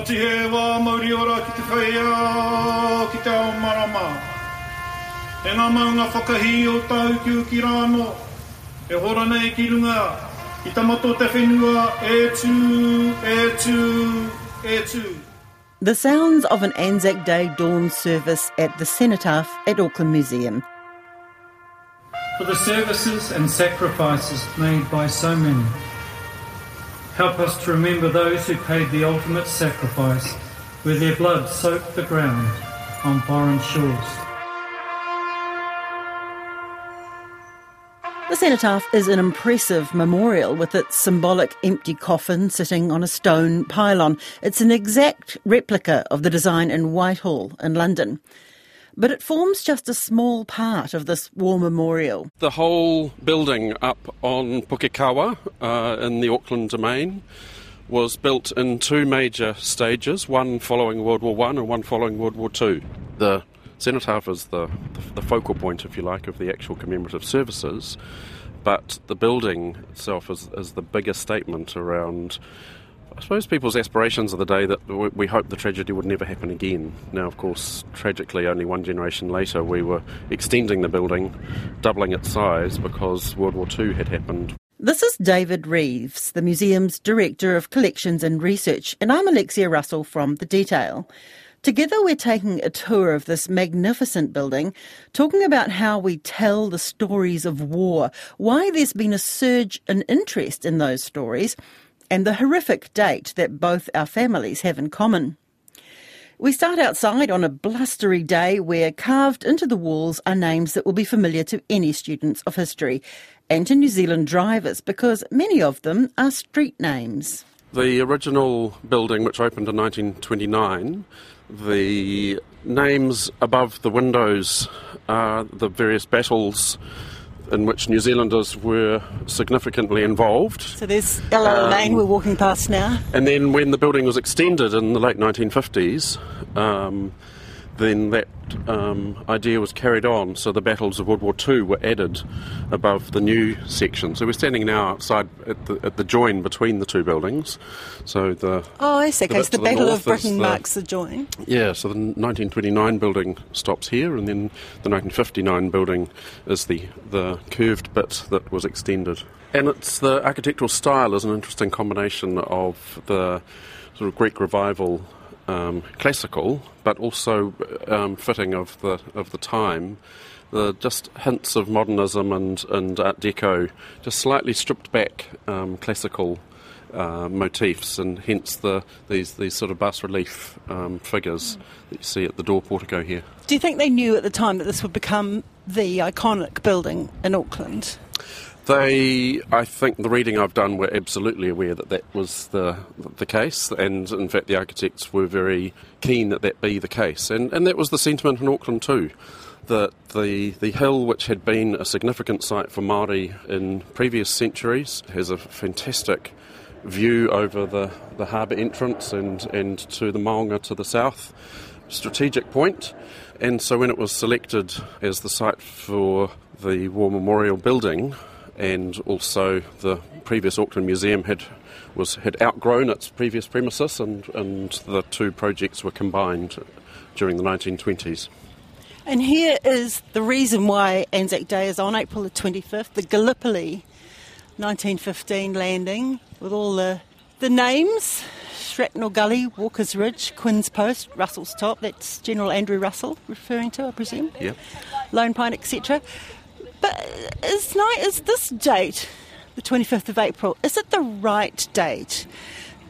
Ngāti he wā mauri ora ki te whaia ki te ao marama. E ngā maunga whakahi o tau ki uki rāno. E hora nei ki runga. I tamato te whenua e tū, e tū, e tū. The sounds of an Anzac Day dawn service at the Cenotaph at Auckland Museum. For the services and sacrifices made by so many, help us to remember those who paid the ultimate sacrifice, where their blood soaked the ground on foreign shores. The cenotaph is an impressive memorial with its symbolic empty coffin sitting on a stone pylon. It's an exact replica of the design in Whitehall in London. But it forms just a small part of this war memorial. The whole building up on Pukekawa uh, in the Auckland Domain was built in two major stages, one following World War One and one following World War Two. The cenotaph is the, the, focal point, if you like, of the actual commemorative services, but the building itself is, is the biggest statement around, I suppose, people's aspirations of the day that we hope the tragedy would never happen again. Now, of course, tragically, only one generation later, we were extending the building, doubling its size because World War II had happened. This is David Reeves, the museum's Director of Collections and Research, and I'm Alexia Russell from The Detail. Together, we're taking a tour of this magnificent building, talking about how we tell the stories of war, why there's been a surge in interest in those stories, and the horrific date that both our families have in common. We start outside on a blustery day where carved into the walls are names that will be familiar to any students of history and to New Zealand drivers because many of them are street names. The original building, which opened in 1929, the names above the windows are the various battles in which New Zealanders were significantly involved. So there's Ella Um, Lane we're walking past now. And then when the building was extended in the late 1950s, um, then that um, idea was carried on. So the battles of World War II were added above the new section. So we're standing now outside at the, at the join between the two buildings. So the Oh, I see. the Okay, so the to Battle of Britain the- marks the join. yeah, so the 1929 building stops here, and then the 1959 building is the, the curved bit that was extended. And it's the architectural style is an interesting combination of the sort of Greek revival um, classical, but also um, fitting of the of the time. The just hints of modernism and, and Art Deco, just slightly stripped back um, classical uh, motifs, and hence the these these sort of bas relief um, figures that you see at the door portico here. Do you think they knew at the time that this would become the iconic building in Auckland? They, I think, the reading I've done were absolutely aware that that was the the case, and in fact, the architects were very keen that that be the case, and and that was the sentiment in Auckland too. That the the hill, which had been a significant site for Maori in previous centuries, has a fantastic view over the, the harbour entrance and, and to the Maunga to the south, strategic point. And so when it was selected as the site for the War Memorial Building, and also the previous Auckland Museum had was had outgrown its previous premises, and, and the two projects were combined during the 1920s. And here is the reason why Anzac Day is on April the 25th, the Gallipoli 1915 landing with all the, the names Shrapnel Gully, Walker's Ridge, Quinn's Post, Russell's Top, that's General Andrew Russell referring to, I presume, Yeah. Lone Pine, etc. But is, ni- is this date, the 25th of April, is it the right date?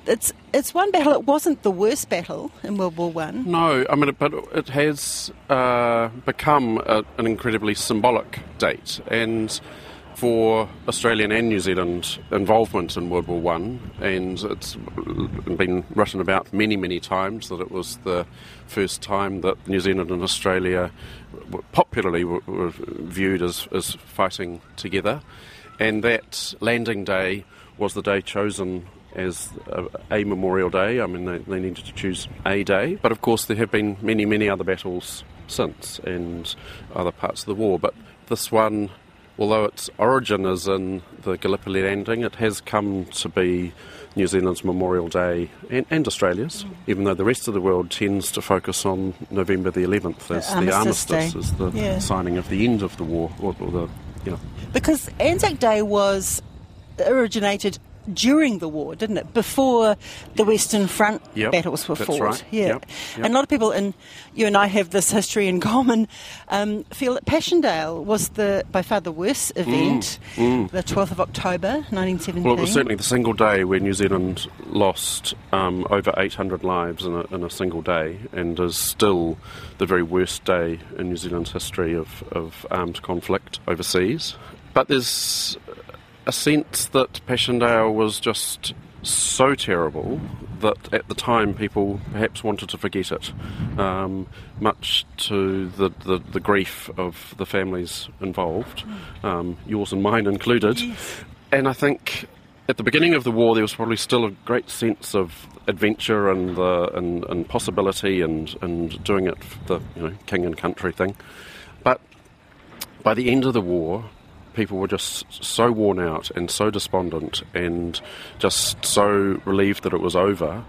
It's, it's one battle, it wasn't the worst battle in World War One. No, I mean, but it has uh, become a, an incredibly symbolic date, and for Australian and New Zealand involvement in World War One, and it's been written about many, many times that it was the first time that New Zealand and Australia were- popularly were viewed as, as fighting together, and that landing day was the day chosen as a, a Memorial Day. I mean, they, they needed to choose a day, but of course there have been many, many other battles since and other parts of the war. But this one although its origin is in the Gallipoli landing, it has come to be New Zealand's Memorial Day and, and Australia's, mm. even though the rest of the world tends to focus on November the 11th as the, the armistice, as the yeah. signing of the end of the war, or, or the, you know. Because Anzac Day was originated during the war, didn't it? Before the Western Front yep, battles were fought. Right. Yeah. Yep, yep. And a lot of people, and you and I have this history in common, um, feel that Passchendaele was the by far the worst event, mm, mm. the 12th of October 1917. Well, it was certainly the single day where New Zealand lost um, over 800 lives in a, in a, single day, and is still the very worst day in New Zealand's history of, of armed conflict overseas. But there's a sense that Passchendaele was just so terrible that at the time people perhaps wanted to forget it, um, much to the, the, the, grief of the families involved, um, yours and mine included. And I think at the beginning of the war there was probably still a great sense of adventure and, the, and, and possibility and, and doing it the you know, king and country thing. But by the end of the war, people were just so worn out and so despondent and just so relieved that it was over.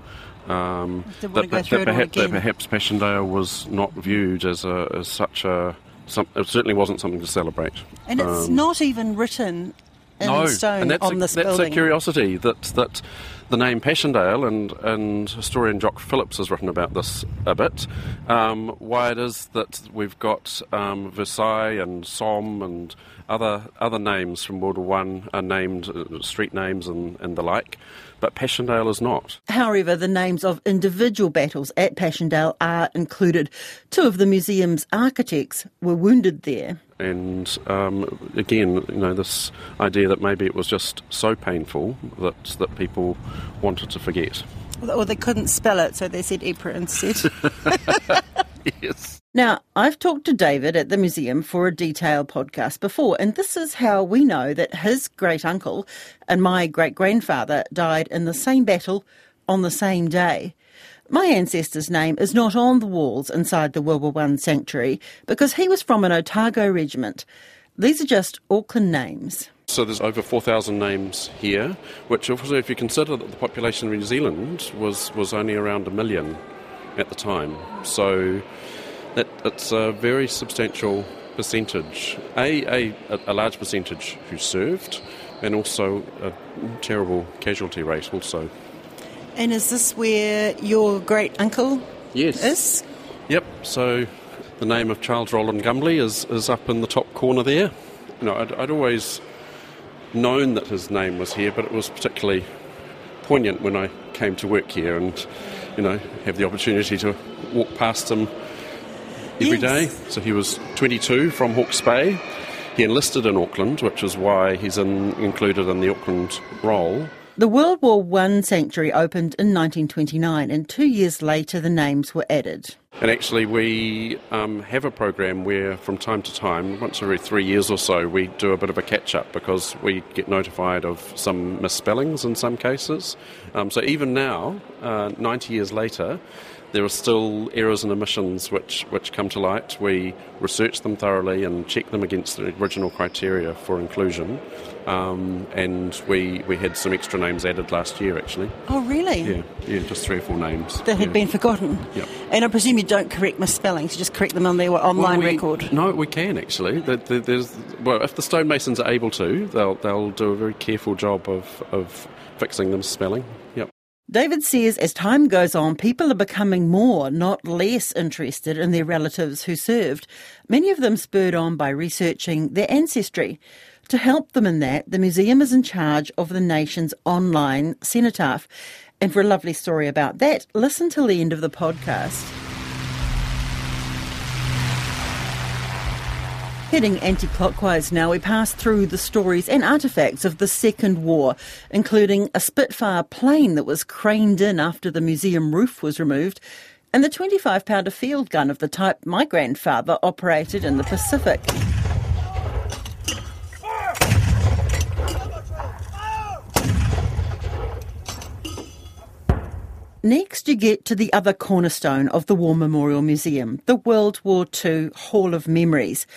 Um, that, that, that, perhaps, that, perhaps, Passchendaele was not viewed as, a, as such a. Some, it certainly wasn't something to celebrate. And it's um, not even written in no, stone and that's on a, this that's building. a curiosity that that the name Passchendaele and and historian Jock Phillips has written about this a bit. Um, why it is that we've got um, Versailles and Somme and other other names from World War One are named uh, street names and, and the like, but Passchendaele is not. However, the names of individual battles at Passchendaele are included. Two of the museum's architects were wounded there. And um, again, you know, this idea that maybe it was just so painful that that people wanted to forget. Or they couldn't spell it, so they said Ypres instead. yes. Now, I've talked to David at the museum for a detailed podcast before, and this is how we know that his great uncle and my great grandfather died in the same battle on the same day. My ancestor's name is not on the walls inside the World War I sanctuary because he was from an Otago regiment. These are just Auckland names. So there's over 4,000 names here, which also, if you consider that the population of New Zealand was, was only around a million at the time. So that it's a very substantial percentage. A, a, a large percentage who served, and also a terrible casualty rate also. And is this where your great uncle yes. is? Yep. So the name of Charles Roland Gumley is, is up in the top corner there. You know, I'd, I'd always known that his name was here, but it was particularly poignant when I came to work here and, you know, have the opportunity to walk past him every day. yes. So he was 22 from Hawke's Bay. He enlisted in Auckland, which is why he's in, included in the Auckland roll. The World War I sanctuary opened in 1929, and two years later the names were added. And actually, we um, have a program where, from time to time, once every three years or so, we do a bit of a catch up because we get notified of some misspellings in some cases. Um, so, even now, uh, 90 years later, there are still errors and omissions which, which come to light. We research them thoroughly and check them against the original criteria for inclusion. Um, and we, we had some extra names added last year, actually. Oh, really? Yeah, yeah, just three or four names. That had yeah. been forgotten. Yep. And I presume you don't correct misspellings, you just correct them on their online well, we, record. No, we can actually. There's, well, if the stonemasons are able to, they'll, they'll do a very careful job of, of fixing the misspelling. Yep. David says as time goes on, people are becoming more, not less, interested in their relatives who served, many of them spurred on by researching their ancestry. To help them in that, the museum is in charge of the nation's online cenotaph. And for a lovely story about that, listen till the end of the podcast. Heading anti clockwise now, we pass through the stories and artefacts of the Second War, including a Spitfire plane that was craned in after the museum roof was removed, and the 25 pounder field gun of the type my grandfather operated in the Pacific. Next, you get to the other cornerstone of the War Memorial Museum, the World War II Hall of Memories.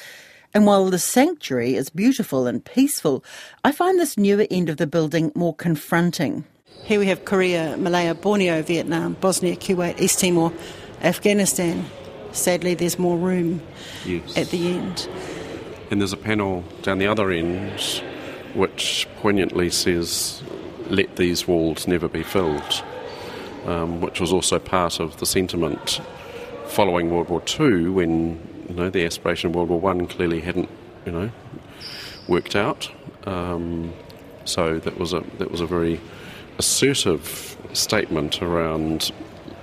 And while the sanctuary is beautiful and peaceful, I find this newer end of the building more confronting. Here we have Korea, Malaya, Borneo, Vietnam, Bosnia, Kuwait, East Timor, Afghanistan. Sadly, there's more room Yes. at the end. And there's a panel down the other end which poignantly says, Let these walls never be filled, um, which was also part of the sentiment following World War II when you know, the aspiration of World War One clearly hadn't you know, worked out. Um, so that was, a, that was a very assertive statement around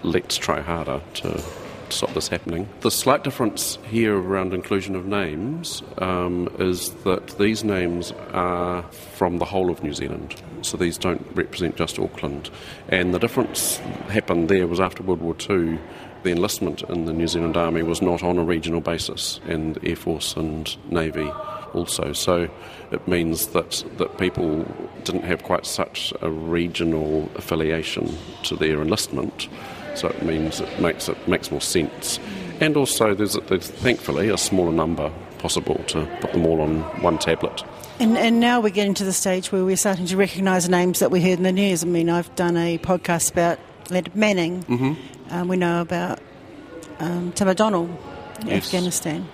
let's try harder to stop this happening. The slight difference here around inclusion of names um, is that these names are from the whole of New Zealand. So these don't represent just Auckland. And the difference happened there was after World War II, the enlistment in the New Zealand Army was not on a regional basis, and Air Force and Navy also. So it means that, that people didn't have quite such a regional affiliation to their enlistment. So it means it makes it makes more sense. And also, there's, there's thankfully a smaller number possible to put them all on one tablet. And, and now we're getting to the stage where we're starting to recognise names that we heard in the news. I mean, I've done a podcast about Leonard Manning. Mm-hmm. Um, we know about um, Tim O'Donnell in Yes. Afghanistan.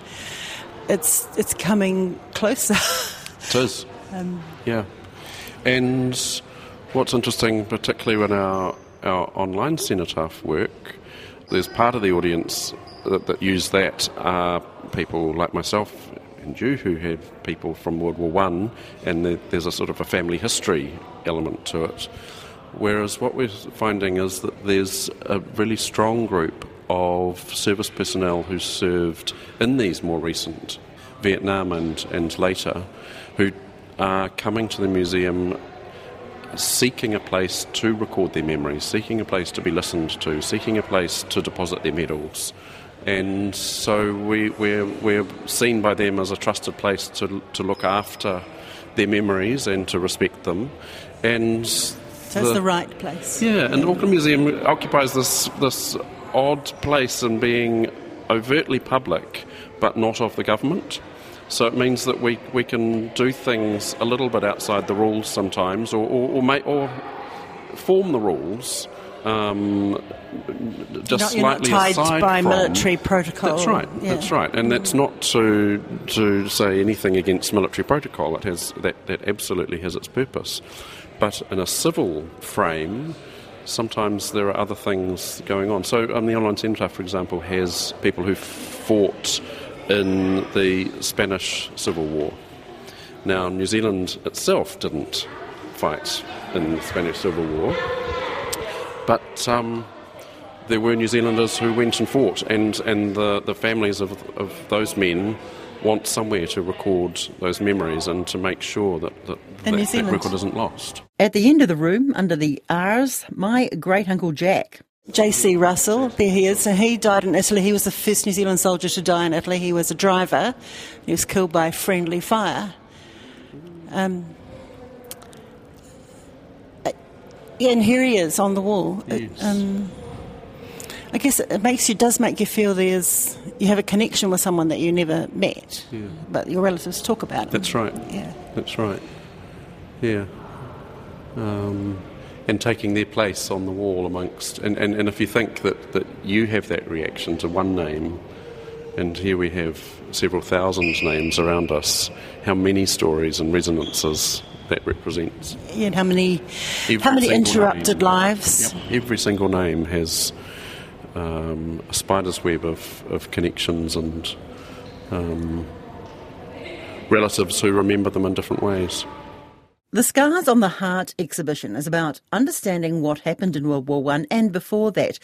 It's it's coming closer. It is. yeah. And what's interesting, particularly when our, our online cenotaph work, there's part of the audience that, that use that are people like myself and you who have people from World War One, and there, there's a sort of a family history element to it. Whereas what we're finding is that there's a really strong group of service personnel who served in these more recent Vietnam and, and later who are coming to the museum seeking a place to record their memories, seeking a place to be listened to, seeking a place to deposit their medals. And so we, we're, we're seen by them as a trusted place to, to look after their memories and to respect them. And so it's the right place. yeah, and the Auckland Museum occupies this this odd place in being overtly public, but not of the government. So it means that we, we can do things a little bit outside the rules sometimes, or or, or, make, or form the rules. Um, just You're not- slightly you're not tied by from- military protocol. That's right. Yeah. That's right, and that's not to to say anything against military protocol. It has that that absolutely has its purpose, but in a civil frame, sometimes there are other things going on. So, um, the online centre, for example, has people who fought in the Spanish Civil War. Now, New Zealand itself didn't fight in the Spanish Civil War, but um, there were New Zealanders who went and fought, and, and the, the families of, of those men want somewhere to record those memories and to make sure that, that, In that, that record isn't lost. At the end of the room, under the R's, my great uncle Jack. J.C. Russell, there he is. So he died in Italy. He was the first New Zealand soldier to die in Italy. He was a driver. He was killed by friendly fire. Um, uh, yeah, and here he is on the wall. Yes. um, I guess it makes you does make you feel there's you have a connection with someone that you never met, but your relatives talk about. him. That's right. Yeah. That's right. Yeah. Um, and taking their place on the wall amongst. And, and, and if you think that, that you have that reaction to one name, and here we have several thousand names around us, how many stories and resonances that represents. Yeah, and how many Every how many interrupted name. lives? Yep. Every single name has um, a spider's web of, of connections and um, relatives who remember them in different ways. The Scars on the Heart exhibition is about understanding what happened in World War One and before that,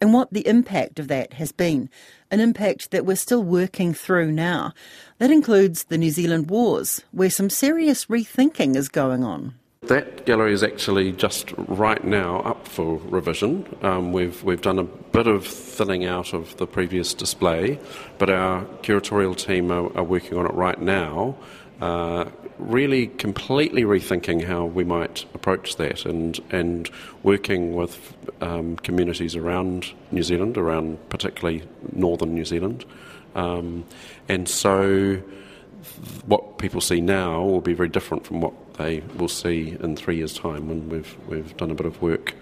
and what the impact of that has been. An impact that we're still working through now. That includes the New Zealand Wars, where some serious rethinking is going on. That gallery is actually just right now up for revision. Um, we've we've done a bit of thinning out of the previous display, but our curatorial team are, are working on it right now. Uh, really, completely rethinking how we might approach that, and and working with um, communities around New Zealand, around particularly northern New Zealand, um, and so what people see now will be very different from what they will see in three years' time when we've we've done a bit of work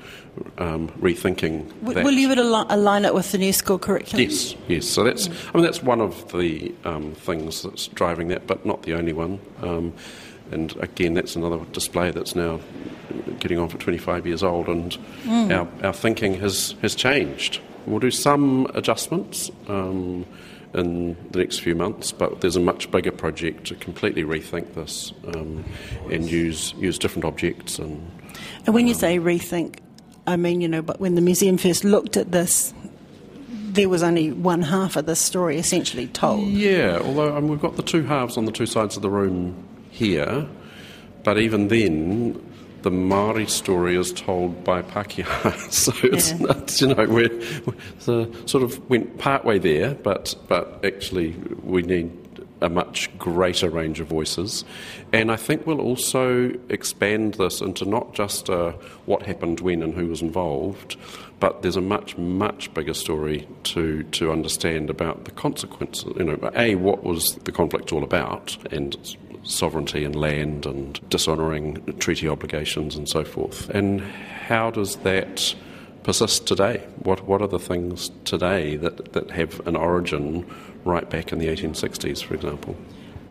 um, rethinking. W- that. Will you al- align it with the new school curriculum? Yes, yes. So that's I mean that's one of the um, things that's driving that, but not the only one. Um, and again, that's another display that's now getting on for 25 years old, and our, our thinking has, has changed. We'll do some adjustments um, in the next few months, but there's a much bigger project to completely rethink this um, and use use different objects and And when you say rethink, I mean, you know, but when the museum first looked at this, there was only one half of this story essentially told. Yeah, although um, we've got the two halves on the two sides of the room here, but even then, the Māori story is told by Pākehā, so it's Yeah. not, you know, we're, sort of went part way there, but, but actually we need a much greater range of voices. And I think we'll also expand this into not just uh, what happened when and who was involved, but there's a much, much bigger story to, to understand about the consequences. You know, A, what was the conflict all about, and sovereignty and land and dishonouring treaty obligations and so forth. And how does that persist today? What, what are the things today that, that have an origin right back in the 1860s, for example?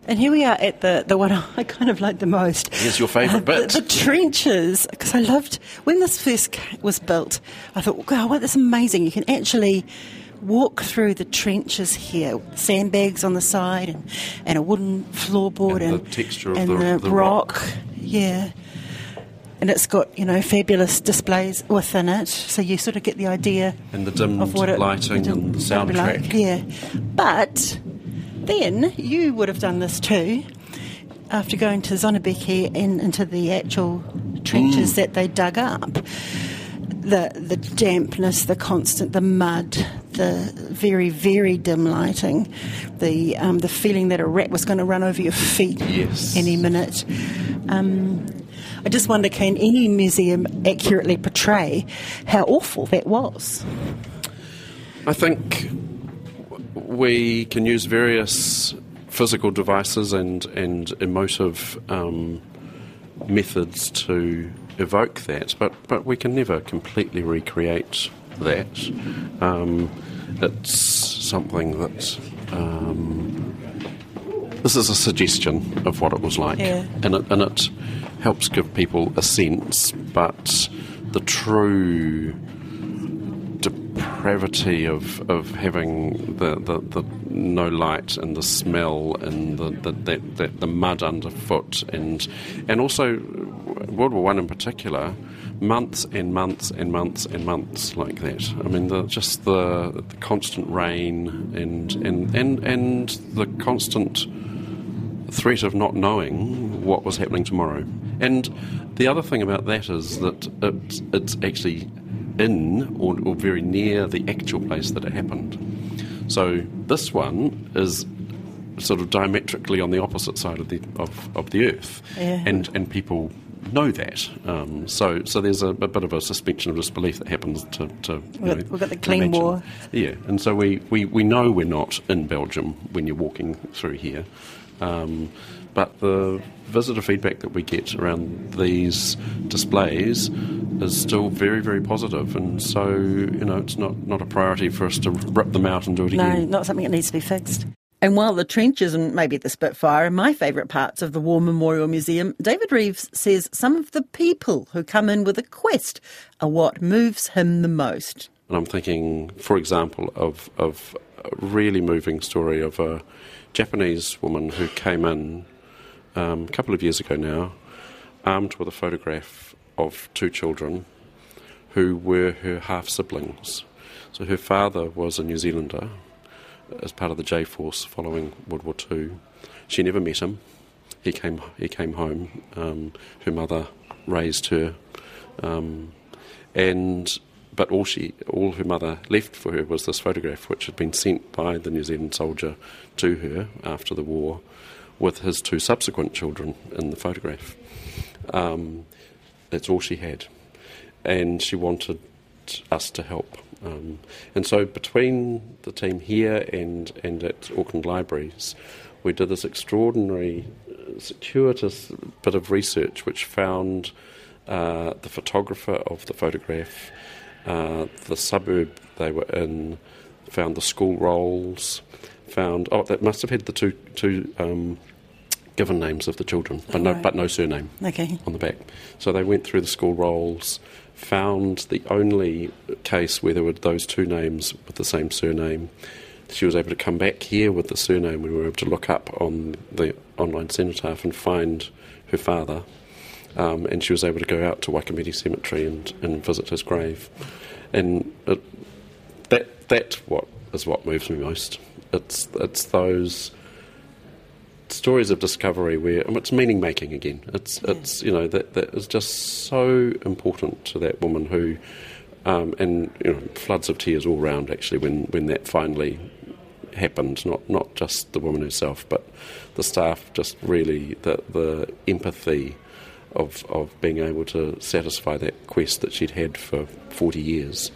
And here we are at the, the one I kind of like the most. Here's your favourite Uh, bit. The, the trenches, because I loved when this first was built. I thought, wow, what, that's amazing. You can actually walk through the trenches here, sandbags on the side, and, and a wooden floorboard, And and, the texture of and the- the rock. Yeah. And it's got, you know, fabulous displays within it, so you sort of get the idea And the dimmed of what it lighting the and the be like. soundtrack. Yeah. But then you would have done this too after going to Zonnebeke and into the actual trenches Mm. that they dug up. The the dampness, the constant, the mud, the very very dim lighting, the um, the feeling that a rat was going to run over your feet Yes. any minute. Um, I just wonder, can any museum accurately portray how awful that was? I think we can use various physical devices and, and emotive um, methods to evoke that, but, but we can never completely recreate that. Um, it's something that. Um, this is a suggestion of what it was like, Yeah. and, it, and it helps give people a sense, but the true depravity of, of having the, the, the no light and the smell and the, the, that, that, the mud underfoot and and also World War One in particular, months and months and months and months like that. I mean, the, just the, the constant rain and, and, and, and the constant threat of not knowing what was happening tomorrow. And the other thing about that is that it, it's actually in or, or very near the actual place that it happened. So this one is sort of diametrically on the opposite side of the of, of the earth, Yeah. and and people know that. Um, so so there's a, a bit of a suspension of disbelief that happens to. to We've got- know, we've got the clean imagine. war. Yeah, and so we, we, we know we're not in Belgium when you're walking through here. Um, but the visitor feedback that we get around these displays is still very, very positive, and so you know it's not, not a priority for us to rip them out and do it No, again. No, not something that needs to be fixed. And while the trenches and maybe the Spitfire are my favourite parts of the War Memorial Museum, David Reeves says some of the people who come in with a quest are what moves him the most. And I'm thinking, for example, of, of a really moving story of a Japanese woman who came in um, a couple of years ago now, armed with a photograph of two children who were her half siblings. So her father was a New Zealander as part of the J Force following World War II. She never met him. He came. He came home. Um, her mother raised her, um, and but all she, all her mother left for her was this photograph, which had been sent by the New Zealand soldier to her after the war, with his two subsequent children in the photograph. Um, that's all she had, and she wanted us to help. Um, and so, between the team here and, and at Auckland Libraries, we did this extraordinary, uh, circuitous bit of research which found uh, the photographer of the photograph, uh, the suburb they were in, found the school rolls, found oh that must have had the two two um, given names of the children, but no Right. but no surname Okay. on the back. So they went through the school rolls, found the only case where there were those two names with the same surname. She was able to come back here with the surname. We were able to look up on the online cenotaph and find her father. Um, and she was able to go out to Waikumete Cemetery and, and visit his grave. And it, that that what is what moves me most. It's it's those stories of discovery where it's meaning making again. It's it's you know that that is just so important to that woman who um, and you know floods of tears all round actually when when that finally happened. Not not just the woman herself, but the staff. Just really the the empathy of of being able to satisfy that quest that she'd had for forty years.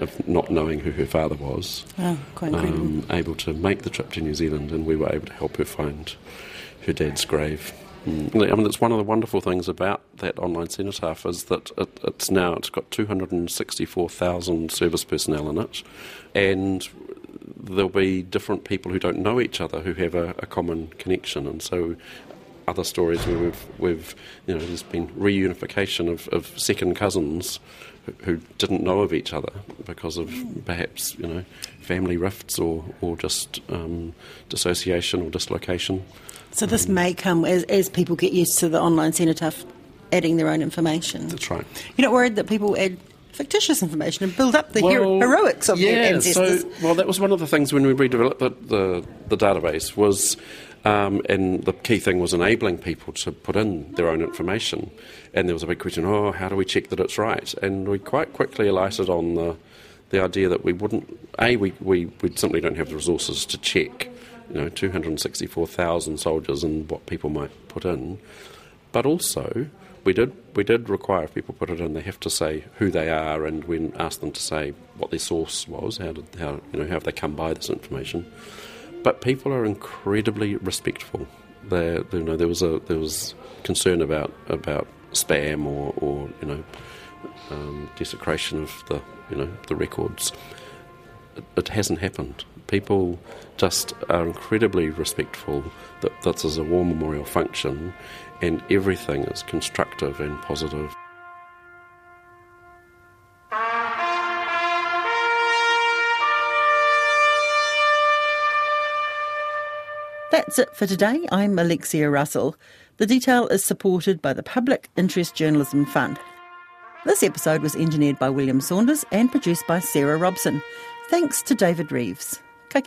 Of not knowing who her father was, Oh, quite um, able to make the trip to New Zealand, and we were able to help her find her dad's grave. Mm. I mean, that's one of the wonderful things about that online cenotaph is that it, it's now it's got 264,000 service personnel in it, and there'll be different people who don't know each other who have a, a common connection, and so other stories where we've, we've you know, there's been reunification of, of second cousins who, who didn't know of each other because of perhaps, you know, family rifts or, or just um, dissociation or dislocation. So this may come as, as people get used to the online cenotaph adding their own information. That's right. You're not worried that people add fictitious information and build up the hero- heroics of yeah, their ancestors? So, well, that was one of the things when we redeveloped the, the, the database was, um, and the key thing was enabling people to put in their own information. And there was a big question: Oh, how do we check that it's right? And we quite quickly alighted on the the idea that we wouldn't. A, we we, we simply don't have the resources to check. You know, 264,000 soldiers and what people might put in. But also, we did we did require if people put it in, they have to say who they are, and we asked them to say what their source was, how did how you know how have they come by this information. But people are incredibly respectful. They, you know, there was a there was concern about about spam or, or you know um, desecration of the you know the records. It, it hasn't happened. People just are incredibly respectful that this is a war memorial function, and everything is constructive and positive. That's it for today. I'm Alexia Russell. The detail is supported by the Public Interest Journalism Fund. This episode was engineered by William Saunders and produced by Sarah Robson. Thanks to David Reeves. Ka.